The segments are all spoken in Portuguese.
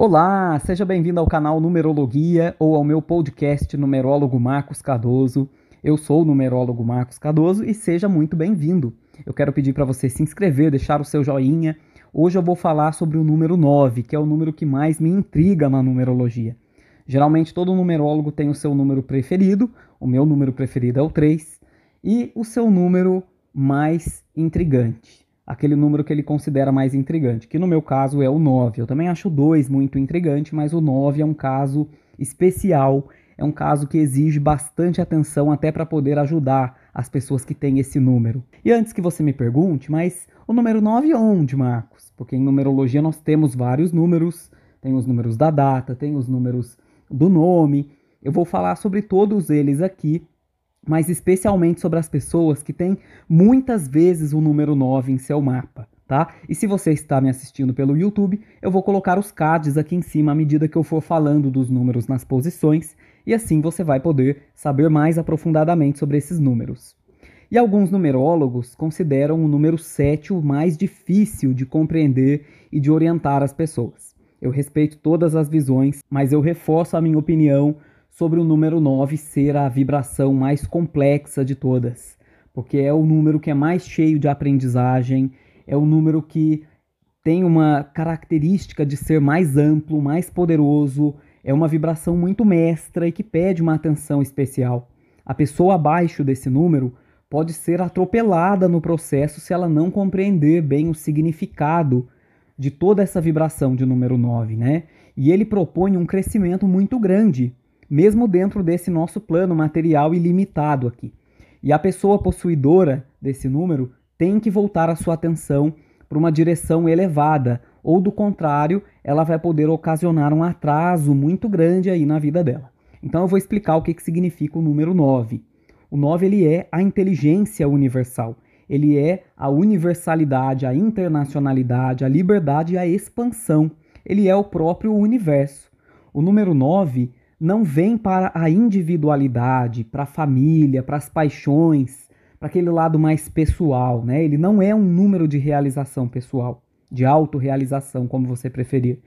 Olá, seja bem-vindo ao canal Numerologia ou ao meu podcast Numerólogo Marcos Cardoso. Eu sou o numerólogo Marcos Cardoso e seja muito bem-vindo. Eu quero pedir para você se inscrever, deixar o seu joinha. Hoje eu vou falar sobre o número 9, que é o número que mais me intriga na numerologia. Geralmente todo numerólogo tem o seu número preferido, o meu número preferido é o 3, e o seu número mais intrigante aquele número que ele considera mais intrigante, que no meu caso é o 9. Eu também acho o 2 muito intrigante, mas o 9 é um caso especial, é um caso que exige bastante atenção até para poder ajudar as pessoas que têm esse número. E antes que você me pergunte, mas o número 9 é onde, Marcos? Porque em numerologia nós temos vários números, tem os números da data, tem os números do nome. Eu vou falar sobre todos eles aqui mas especialmente sobre as pessoas que têm muitas vezes o número 9 em seu mapa, tá? E se você está me assistindo pelo YouTube, eu vou colocar os cards aqui em cima à medida que eu for falando dos números nas posições, e assim você vai poder saber mais aprofundadamente sobre esses números. E alguns numerólogos consideram o número 7 o mais difícil de compreender e de orientar as pessoas. Eu respeito todas as visões, mas eu reforço a minha opinião sobre o número 9 ser a vibração mais complexa de todas, porque é o número que é mais cheio de aprendizagem, é o número que tem uma característica de ser mais amplo, mais poderoso, é uma vibração muito mestra e que pede uma atenção especial. A pessoa abaixo desse número pode ser atropelada no processo se ela não compreender bem o significado de toda essa vibração de número 9, né? E ele propõe um crescimento muito grande mesmo dentro desse nosso plano material ilimitado aqui. E a pessoa possuidora desse número tem que voltar a sua atenção para uma direção elevada, ou do contrário, ela vai poder ocasionar um atraso muito grande aí na vida dela. Então eu vou explicar o que, que significa o número 9. O 9 ele é a inteligência universal. Ele é a universalidade, a internacionalidade, a liberdade e a expansão. Ele é o próprio universo. O número 9 não vem para a individualidade, para a família, para as paixões, para aquele lado mais pessoal, né? Ele não é um número de realização pessoal, de autorrealização, como você preferir.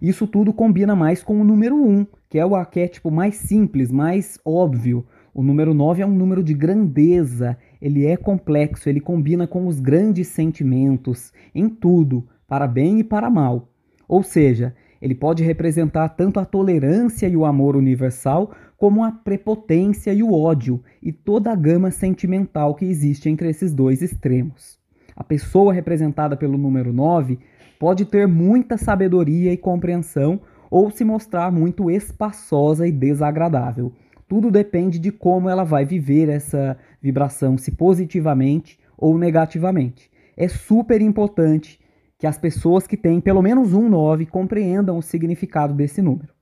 Isso tudo combina mais com o número 1, que é o arquétipo mais simples, mais óbvio. O número 9 é um número de grandeza, ele é complexo, ele combina com os grandes sentimentos, em tudo, para bem e para mal. Ou seja, ele pode representar tanto a tolerância e o amor universal, como a prepotência e o ódio, e toda a gama sentimental que existe entre esses dois extremos. A pessoa representada pelo número 9 pode ter muita sabedoria e compreensão ou se mostrar muito espaçosa e desagradável. Tudo depende de como ela vai viver essa vibração, se positivamente ou negativamente. É super importante que as pessoas que têm pelo menos um 9 compreendam o significado desse número.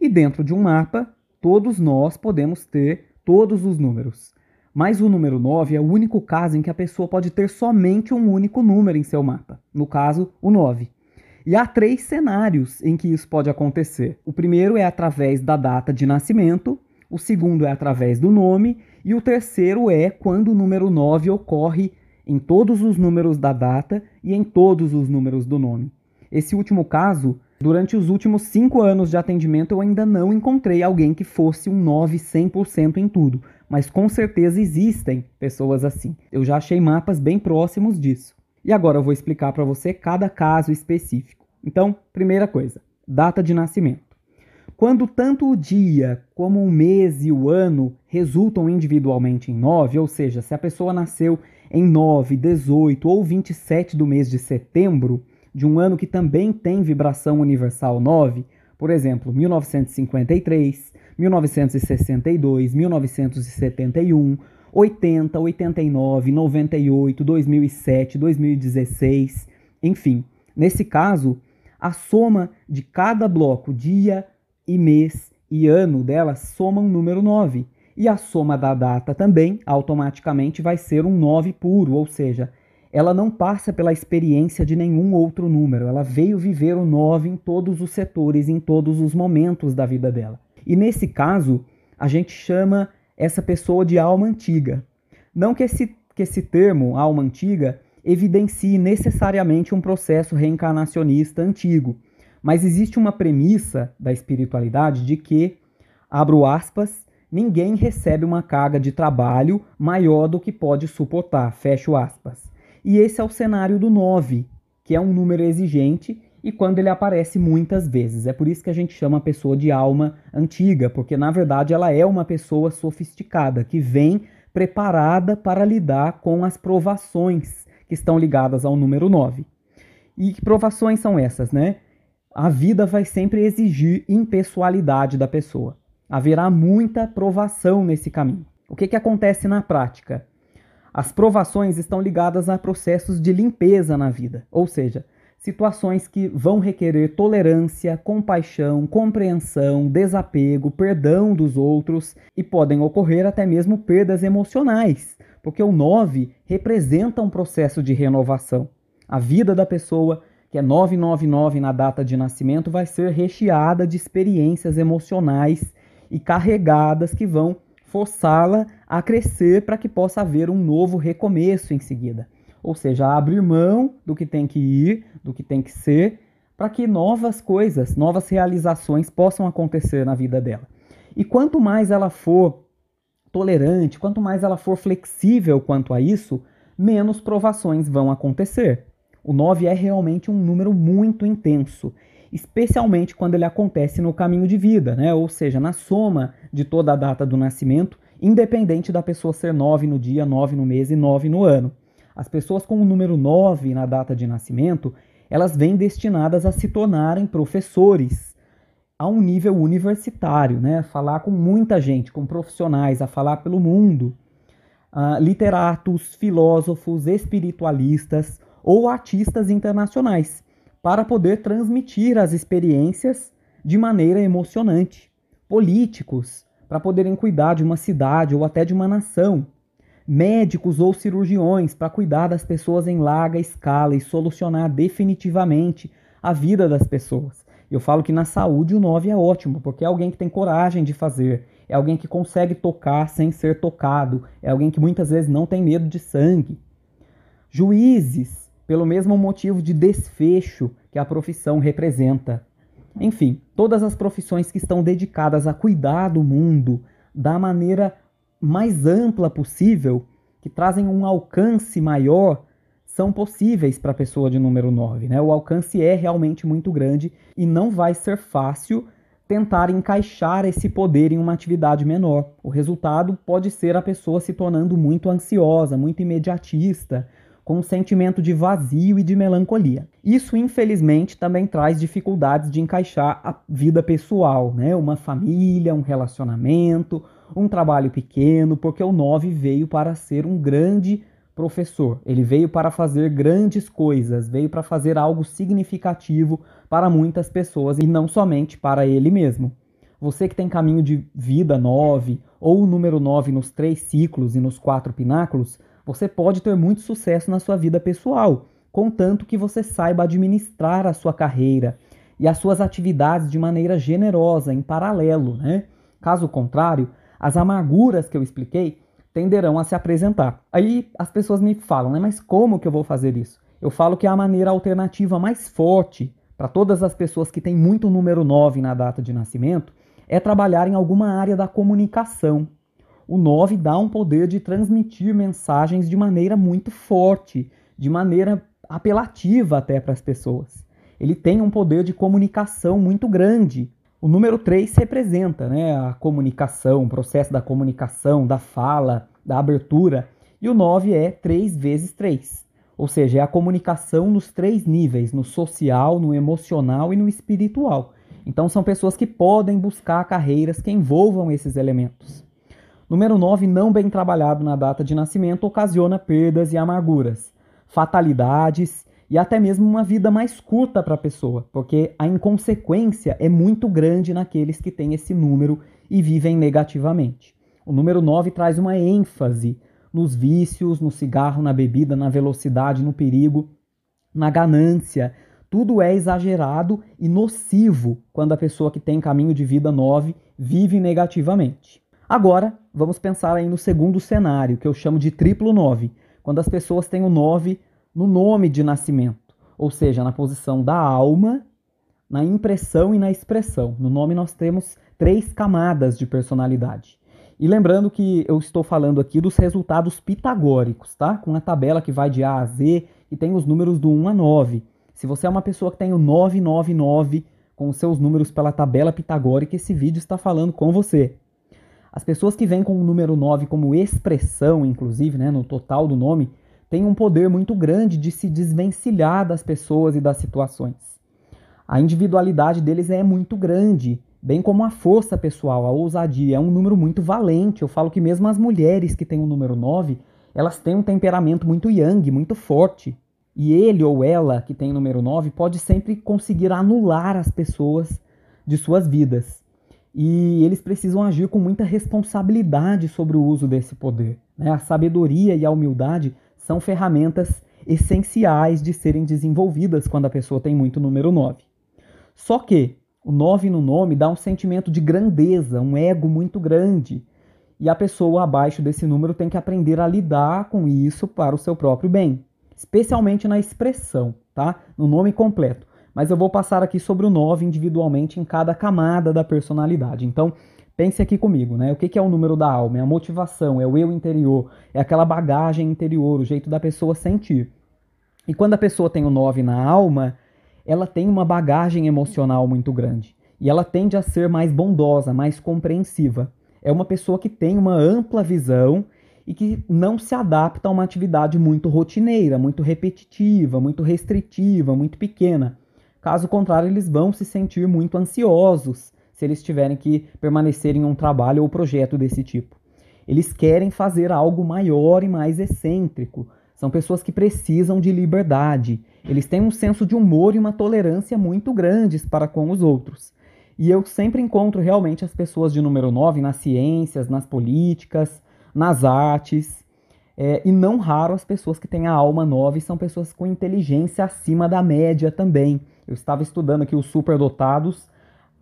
E dentro de um mapa, todos nós podemos ter todos os números. Mas o número 9 é o único caso em que a pessoa pode ter somente um único número em seu mapa, no caso, o 9. E há três cenários em que isso pode acontecer. O primeiro é através da data de nascimento, o segundo é através do nome, e o terceiro é quando o número 9 ocorre em todos os números da data e em todos os números do nome. Esse último caso, durante os últimos cinco anos de atendimento, eu ainda não encontrei alguém que fosse um 9 100% em tudo, mas com certeza existem pessoas assim. Eu já achei mapas bem próximos disso. E agora eu vou explicar para você cada caso específico. Então, primeira coisa, data de nascimento. Quando tanto o dia como o mês e o ano resultam individualmente em 9, ou seja, se a pessoa nasceu em 9, 18 ou 27 do mês de setembro de um ano que também tem vibração universal 9, por exemplo, 1953, 1962, 1971, 80, 89, 98, 2007, 2016, enfim. Nesse caso, a soma de cada bloco, dia e mês e ano dela, soma um número 9 e a soma da data também automaticamente vai ser um 9 puro, ou seja, ela não passa pela experiência de nenhum outro número, ela veio viver o 9 em todos os setores, em todos os momentos da vida dela. E nesse caso, a gente chama essa pessoa de alma antiga. Não que esse, que esse termo, alma antiga, evidencie necessariamente um processo reencarnacionista antigo, Mas existe uma premissa da espiritualidade de que, abro aspas, ninguém recebe uma carga de trabalho maior do que pode suportar, fecho aspas. E esse é o cenário do 9, que é um número exigente e quando ele aparece muitas vezes. É por isso que a gente chama a pessoa de alma antiga, porque na verdade ela é uma pessoa sofisticada, que vem preparada para lidar com as provações que estão ligadas ao número 9. E que provações são essas, né? A vida vai sempre exigir impessoalidade da pessoa. Haverá muita provação nesse caminho. O que, que acontece na prática? As provações estão ligadas a processos de limpeza na vida, ou seja, situações que vão requerer tolerância, compaixão, compreensão, desapego, perdão dos outros e podem ocorrer até mesmo perdas emocionais, porque o 9 representa um processo de renovação. A vida da pessoa, que é 999 na data de nascimento, vai ser recheada de experiências emocionais e carregadas que vão forçá-la a crescer para que possa haver um novo recomeço em seguida ou seja, abrir mão do que tem que ir, do que tem que ser, para que novas coisas, novas realizações possam acontecer na vida dela. E quanto mais ela for tolerante, quanto mais ela for flexível quanto a isso, menos provações vão acontecer. O 9 é realmente um número muito intenso, especialmente quando ele acontece no caminho de vida, né? ou seja, na soma de toda a data do nascimento, independente da pessoa ser 9 no dia, 9 no mês e 9 no ano. As pessoas com o número 9 na data de nascimento, elas vêm destinadas a se tornarem professores a um nível universitário, né? Falar com muita gente, com profissionais, a falar pelo mundo. Uh, literatos, filósofos, espiritualistas ou artistas internacionais, para poder transmitir as experiências de maneira emocionante. Políticos, para poderem cuidar de uma cidade ou até de uma nação médicos ou cirurgiões para cuidar das pessoas em larga escala e solucionar definitivamente a vida das pessoas. Eu falo que na saúde o 9 é ótimo, porque é alguém que tem coragem de fazer, é alguém que consegue tocar sem ser tocado, é alguém que muitas vezes não tem medo de sangue. Juízes, pelo mesmo motivo de desfecho que a profissão representa. Enfim, todas as profissões que estão dedicadas a cuidar do mundo da maneira mais ampla possível, que trazem um alcance maior, são possíveis para a pessoa de número 9. Né? O alcance é realmente muito grande e não vai ser fácil tentar encaixar esse poder em uma atividade menor. O resultado pode ser a pessoa se tornando muito ansiosa, muito imediatista, com um sentimento de vazio e de melancolia. Isso, infelizmente, também traz dificuldades de encaixar a vida pessoal, né? Uma família, um relacionamento, um trabalho pequeno, porque o 9 veio para ser um grande professor. Ele veio para fazer grandes coisas, veio para fazer algo significativo para muitas pessoas e não somente para ele mesmo. Você que tem caminho de vida 9 ou o número 9 nos três ciclos e nos quatro pináculos, você pode ter muito sucesso na sua vida pessoal, contanto que você saiba administrar a sua carreira e as suas atividades de maneira generosa, em paralelo, né? Caso contrário, as amarguras que eu expliquei tenderão a se apresentar. Aí as pessoas me falam, né, mas como que eu vou fazer isso? Eu falo que a maneira alternativa mais forte para todas as pessoas que têm muito número 9 na data de nascimento é trabalhar em alguma área da comunicação. O 9 dá um poder de transmitir mensagens de maneira muito forte, de maneira apelativa até para as pessoas. Ele tem um poder de comunicação muito grande, o número 3 representa né, a comunicação, o processo da comunicação, da fala, da abertura. E o 9 é 3 vezes 3. Ou seja, é a comunicação nos três níveis: no social, no emocional e no espiritual. Então, são pessoas que podem buscar carreiras que envolvam esses elementos. Número 9, não bem trabalhado na data de nascimento, ocasiona perdas e amarguras, fatalidades e até mesmo uma vida mais curta para a pessoa, porque a inconsequência é muito grande naqueles que têm esse número e vivem negativamente. O número 9 traz uma ênfase nos vícios, no cigarro, na bebida, na velocidade, no perigo, na ganância. Tudo é exagerado e nocivo quando a pessoa que tem caminho de vida 9 vive negativamente. Agora, vamos pensar aí no segundo cenário, que eu chamo de triplo 9, quando as pessoas têm o 9 no nome de nascimento, ou seja, na posição da alma, na impressão e na expressão. No nome nós temos três camadas de personalidade. E lembrando que eu estou falando aqui dos resultados pitagóricos, tá? Com a tabela que vai de A a Z e tem os números do 1 a 9. Se você é uma pessoa que tem o 999 com os seus números pela tabela pitagórica, esse vídeo está falando com você. As pessoas que vêm com o número 9 como expressão, inclusive, né, no total do nome, têm um poder muito grande de se desvencilhar das pessoas e das situações. A individualidade deles é muito grande bem como a força pessoal, a ousadia. É um número muito valente. Eu falo que mesmo as mulheres que têm o número 9, elas têm um temperamento muito yang, muito forte. E ele ou ela que tem o número 9 pode sempre conseguir anular as pessoas de suas vidas. E eles precisam agir com muita responsabilidade sobre o uso desse poder. Né? A sabedoria e a humildade são ferramentas essenciais de serem desenvolvidas quando a pessoa tem muito número 9. Só que o 9 no nome dá um sentimento de grandeza, um ego muito grande. E a pessoa abaixo desse número tem que aprender a lidar com isso para o seu próprio bem, especialmente na expressão, tá? No nome completo. Mas eu vou passar aqui sobre o 9 individualmente em cada camada da personalidade. Então, pense aqui comigo, né? O que é o número da alma? É a motivação, é o eu interior, é aquela bagagem interior, o jeito da pessoa sentir. E quando a pessoa tem o 9 na alma, ela tem uma bagagem emocional muito grande e ela tende a ser mais bondosa, mais compreensiva. É uma pessoa que tem uma ampla visão e que não se adapta a uma atividade muito rotineira, muito repetitiva, muito restritiva, muito pequena. Caso contrário, eles vão se sentir muito ansiosos se eles tiverem que permanecer em um trabalho ou projeto desse tipo. Eles querem fazer algo maior e mais excêntrico, são pessoas que precisam de liberdade. Eles têm um senso de humor e uma tolerância muito grandes para com os outros. E eu sempre encontro realmente as pessoas de número 9 nas ciências, nas políticas, nas artes. É, e não raro as pessoas que têm a alma 9 são pessoas com inteligência acima da média também. Eu estava estudando aqui os superdotados,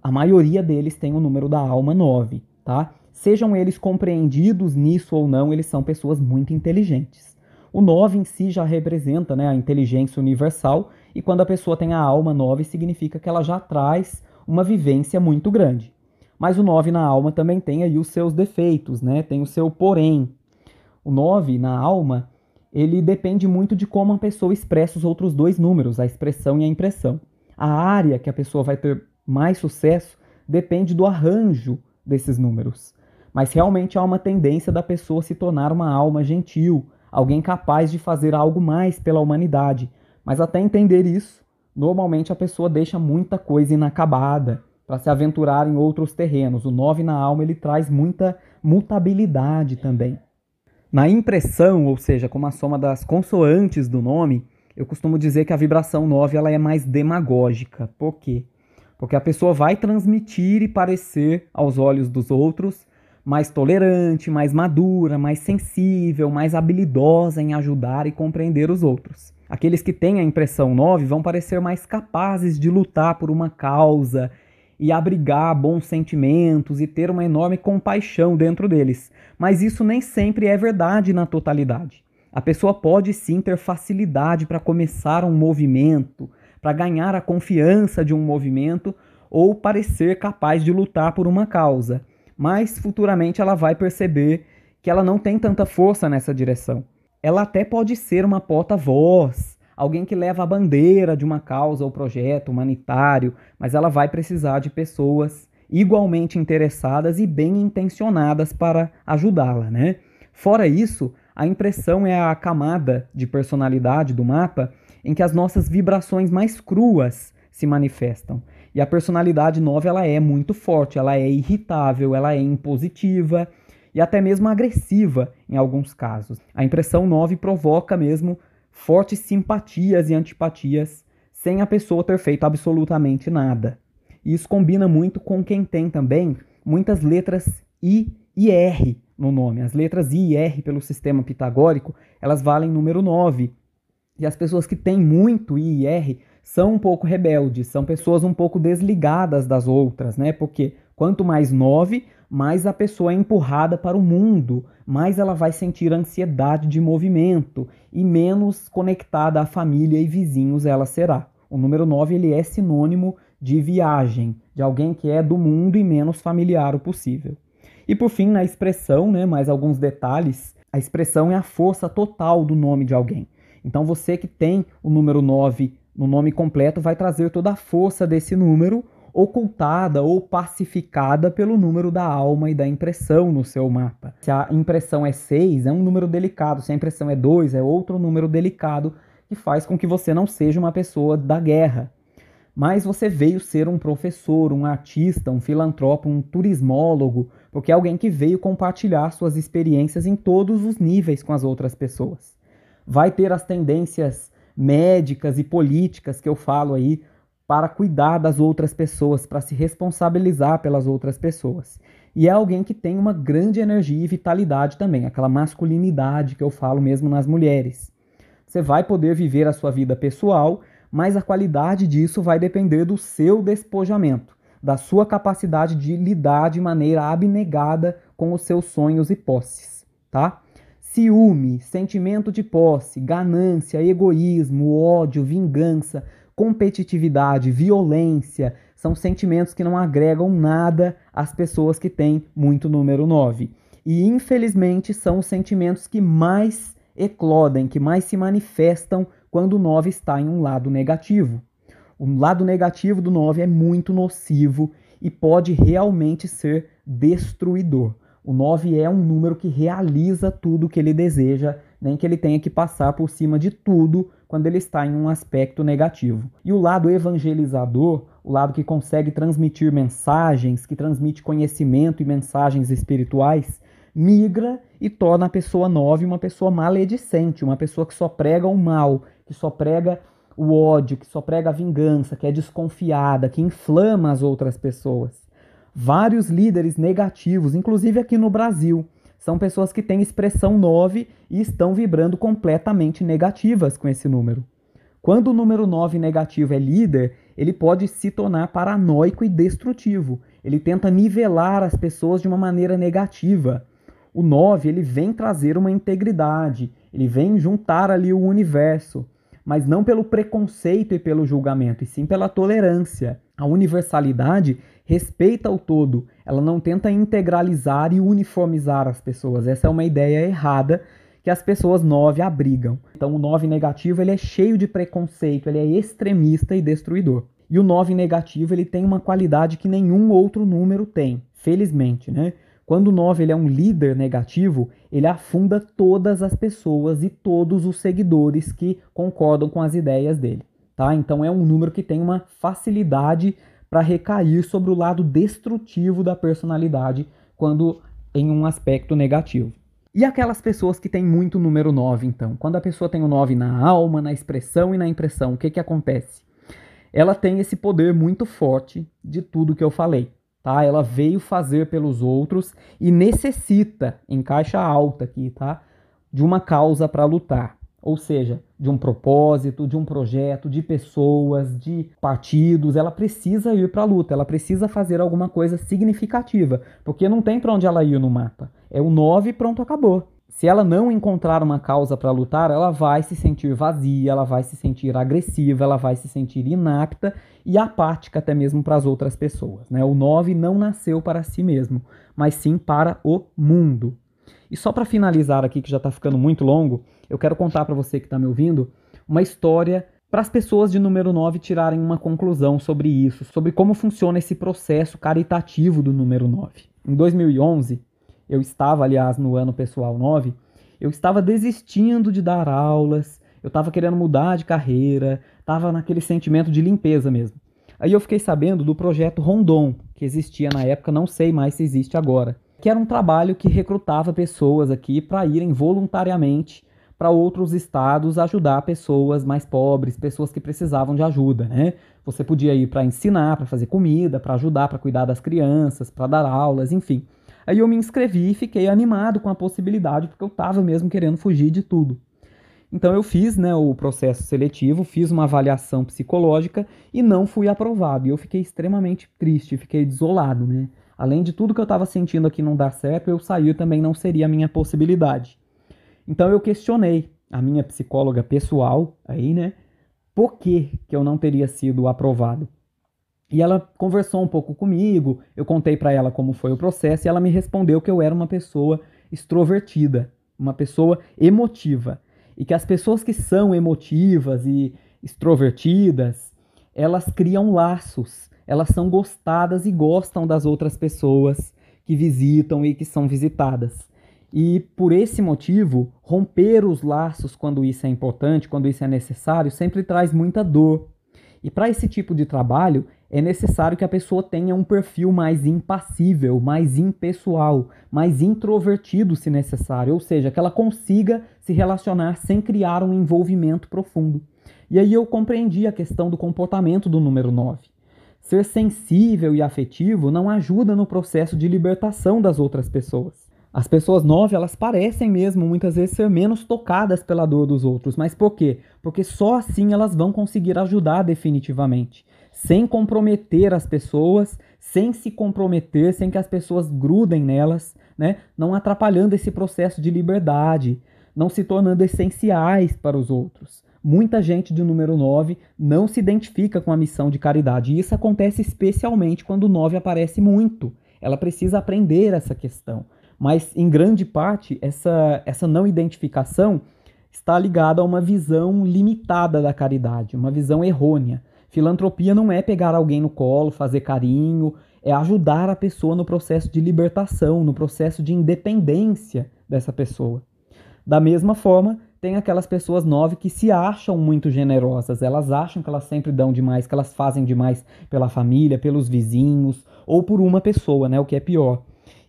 a maioria deles tem o número da alma 9, tá? Sejam eles compreendidos nisso ou não, eles são pessoas muito inteligentes. O 9 em si já representa né, a inteligência universal, e quando a pessoa tem a alma 9, significa que ela já traz uma vivência muito grande. Mas o 9 na alma também tem aí os seus defeitos, né? tem o seu porém. O 9 na alma, ele depende muito de como a pessoa expressa os outros dois números, a expressão e a impressão. A área que a pessoa vai ter mais sucesso depende do arranjo desses números. Mas realmente há uma tendência da pessoa se tornar uma alma gentil, alguém capaz de fazer algo mais pela humanidade. Mas até entender isso, normalmente a pessoa deixa muita coisa inacabada para se aventurar em outros terrenos. O 9 na alma ele traz muita mutabilidade também. Na impressão, ou seja, como a soma das consoantes do nome, eu costumo dizer que a vibração 9 ela é mais demagógica. Por quê? Porque a pessoa vai transmitir e parecer aos olhos dos outros mais tolerante, mais madura, mais sensível, mais habilidosa em ajudar e compreender os outros. Aqueles que têm a impressão 9 vão parecer mais capazes de lutar por uma causa e abrigar bons sentimentos e ter uma enorme compaixão dentro deles. Mas isso nem sempre é verdade na totalidade. A pessoa pode sim ter facilidade para começar um movimento, para ganhar a confiança de um movimento ou parecer capaz de lutar por uma causa mas futuramente ela vai perceber que ela não tem tanta força nessa direção. Ela até pode ser uma porta-voz, alguém que leva a bandeira de uma causa ou projeto humanitário, mas ela vai precisar de pessoas igualmente interessadas e bem intencionadas para ajudá-la, né? Fora isso, a impressão é a camada de personalidade do mapa em que as nossas vibrações mais cruas se manifestam. E a personalidade 9 ela é muito forte, ela é irritável, ela é impositiva e até mesmo agressiva em alguns casos. A impressão 9 provoca mesmo fortes simpatias e antipatias sem a pessoa ter feito absolutamente nada. E isso combina muito com quem tem também muitas letras I e R no nome. As letras I e R pelo sistema pitagórico, elas valem número 9. E as pessoas que têm muito I e R são um pouco rebeldes, são pessoas um pouco desligadas das outras, né? Porque quanto mais nove, mais a pessoa é empurrada para o mundo, mais ela vai sentir ansiedade de movimento e menos conectada à família e vizinhos ela será. O número 9 ele é sinônimo de viagem, de alguém que é do mundo e menos familiar o possível. E por fim, na expressão, né, mais alguns detalhes, a expressão é a força total do nome de alguém. Então você que tem o número 9 no nome completo vai trazer toda a força desse número ocultada ou pacificada pelo número da alma e da impressão no seu mapa. Se a impressão é 6, é um número delicado, se a impressão é 2, é outro número delicado que faz com que você não seja uma pessoa da guerra. Mas você veio ser um professor, um artista, um filantropo, um turismólogo, porque é alguém que veio compartilhar suas experiências em todos os níveis com as outras pessoas. Vai ter as tendências médicas e políticas que eu falo aí para cuidar das outras pessoas, para se responsabilizar pelas outras pessoas. E é alguém que tem uma grande energia e vitalidade também, aquela masculinidade que eu falo mesmo nas mulheres. Você vai poder viver a sua vida pessoal, mas a qualidade disso vai depender do seu despojamento, da sua capacidade de lidar de maneira abnegada com os seus sonhos e posses, tá? Ciúme, sentimento de posse, ganância, egoísmo, ódio, vingança, competitividade, violência, são sentimentos que não agregam nada às pessoas que têm muito número 9. E infelizmente são os sentimentos que mais eclodem, que mais se manifestam quando o 9 está em um lado negativo. O lado negativo do 9 é muito nocivo e pode realmente ser destruidor. O 9 é um número que realiza tudo que ele deseja, nem que ele tenha que passar por cima de tudo quando ele está em um aspecto negativo. E o lado evangelizador, o lado que consegue transmitir mensagens, que transmite conhecimento e mensagens espirituais, migra e torna a pessoa 9 uma pessoa maledicente, uma pessoa que só prega o mal, que só prega o ódio, que só prega a vingança, que é desconfiada, que inflama as outras pessoas. Vários líderes negativos, inclusive aqui no Brasil, são pessoas que têm expressão 9 e estão vibrando completamente negativas com esse número. Quando o número 9 negativo é líder, ele pode se tornar paranoico e destrutivo. Ele tenta nivelar as pessoas de uma maneira negativa. O 9, ele vem trazer uma integridade, ele vem juntar ali o universo, mas não pelo preconceito e pelo julgamento, e sim pela tolerância. A universalidade respeita o todo, ela não tenta integralizar e uniformizar as pessoas. Essa é uma ideia errada que as pessoas 9 abrigam. Então o 9 negativo ele é cheio de preconceito, ele é extremista e destruidor. E o 9 negativo ele tem uma qualidade que nenhum outro número tem, felizmente, né? Quando o 9 ele é um líder negativo, ele afunda todas as pessoas e todos os seguidores que concordam com as ideias dele. Tá? Então é um número que tem uma facilidade para recair sobre o lado destrutivo da personalidade quando em um aspecto negativo. E aquelas pessoas que têm muito número 9, então? Quando a pessoa tem o 9 na alma, na expressão e na impressão, o que, que acontece? Ela tem esse poder muito forte de tudo que eu falei. Tá? Ela veio fazer pelos outros e necessita, em caixa alta aqui, tá? De uma causa para lutar ou seja, de um propósito, de um projeto, de pessoas, de partidos, ela precisa ir para a luta, ela precisa fazer alguma coisa significativa, porque não tem para onde ela ir no mapa. É o 9 e pronto, acabou. Se ela não encontrar uma causa para lutar, ela vai se sentir vazia, ela vai se sentir agressiva, ela vai se sentir inapta e apática até mesmo para as outras pessoas. Né? O 9 não nasceu para si mesmo, mas sim para o mundo. E só para finalizar aqui, que já está ficando muito longo, eu quero contar para você que está me ouvindo uma história para as pessoas de número 9 tirarem uma conclusão sobre isso, sobre como funciona esse processo caritativo do número 9. Em 2011, eu estava, aliás, no ano pessoal 9, eu estava desistindo de dar aulas, eu estava querendo mudar de carreira, estava naquele sentimento de limpeza mesmo. Aí eu fiquei sabendo do projeto Rondon, que existia na época, não sei mais se existe agora, que era um trabalho que recrutava pessoas aqui para irem voluntariamente para outros estados ajudar pessoas mais pobres, pessoas que precisavam de ajuda, né? Você podia ir para ensinar, para fazer comida, para ajudar, para cuidar das crianças, para dar aulas, enfim. Aí eu me inscrevi e fiquei animado com a possibilidade, porque eu estava mesmo querendo fugir de tudo. Então eu fiz né, o processo seletivo, fiz uma avaliação psicológica e não fui aprovado. E eu fiquei extremamente triste, fiquei desolado. Né? Além de tudo que eu estava sentindo aqui não dar certo, eu sair também não seria a minha possibilidade. Então eu questionei a minha psicóloga pessoal aí, né? Por que, que eu não teria sido aprovado? E ela conversou um pouco comigo, eu contei para ela como foi o processo e ela me respondeu que eu era uma pessoa extrovertida, uma pessoa emotiva. E que as pessoas que são emotivas e extrovertidas, elas criam laços, elas são gostadas e gostam das outras pessoas que visitam e que são visitadas. E por esse motivo, romper os laços quando isso é importante, quando isso é necessário, sempre traz muita dor. E para esse tipo de trabalho, é necessário que a pessoa tenha um perfil mais impassível, mais impessoal, mais introvertido, se necessário, ou seja, que ela consiga se relacionar sem criar um envolvimento profundo. E aí eu compreendi a questão do comportamento do número 9. Ser sensível e afetivo não ajuda no processo de libertação das outras pessoas. As pessoas 9, elas parecem mesmo muitas vezes ser menos tocadas pela dor dos outros, mas por quê? Porque só assim elas vão conseguir ajudar definitivamente sem comprometer as pessoas, sem se comprometer, sem que as pessoas grudem nelas, né? não atrapalhando esse processo de liberdade, não se tornando essenciais para os outros. Muita gente de número 9 não se identifica com a missão de caridade, e isso acontece especialmente quando o 9 aparece muito. Ela precisa aprender essa questão. Mas, em grande parte, essa, essa não identificação está ligada a uma visão limitada da caridade, uma visão errônea. Filantropia não é pegar alguém no colo, fazer carinho, é ajudar a pessoa no processo de libertação, no processo de independência dessa pessoa. Da mesma forma, tem aquelas pessoas nove que se acham muito generosas, elas acham que elas sempre dão demais, que elas fazem demais pela família, pelos vizinhos ou por uma pessoa, né, o que é pior.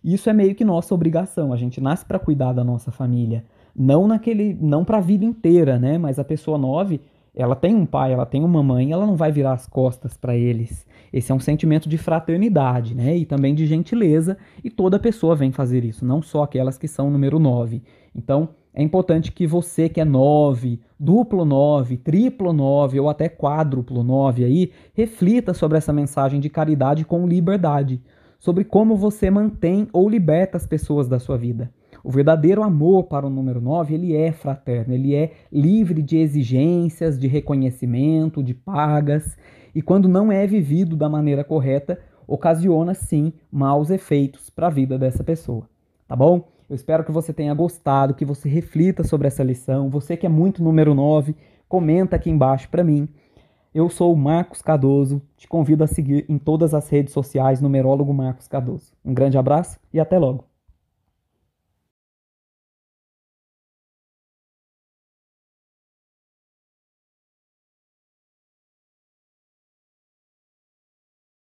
Isso é meio que nossa obrigação, a gente nasce para cuidar da nossa família, não naquele, não para a vida inteira, né, mas a pessoa nove ela tem um pai, ela tem uma mãe, ela não vai virar as costas para eles. Esse é um sentimento de fraternidade, né? E também de gentileza, e toda pessoa vem fazer isso, não só aquelas que são número 9. Então, é importante que você que é 9, duplo 9, triplo 9 ou até quádruplo 9 aí, reflita sobre essa mensagem de caridade com liberdade, sobre como você mantém ou liberta as pessoas da sua vida. O verdadeiro amor para o número 9, ele é fraterno, ele é livre de exigências, de reconhecimento, de pagas, e quando não é vivido da maneira correta, ocasiona sim maus efeitos para a vida dessa pessoa. Tá bom? Eu espero que você tenha gostado, que você reflita sobre essa lição. Você que é muito número 9, comenta aqui embaixo para mim. Eu sou o Marcos Cardoso, te convido a seguir em todas as redes sociais Numerólogo Marcos Cardoso. Um grande abraço e até logo.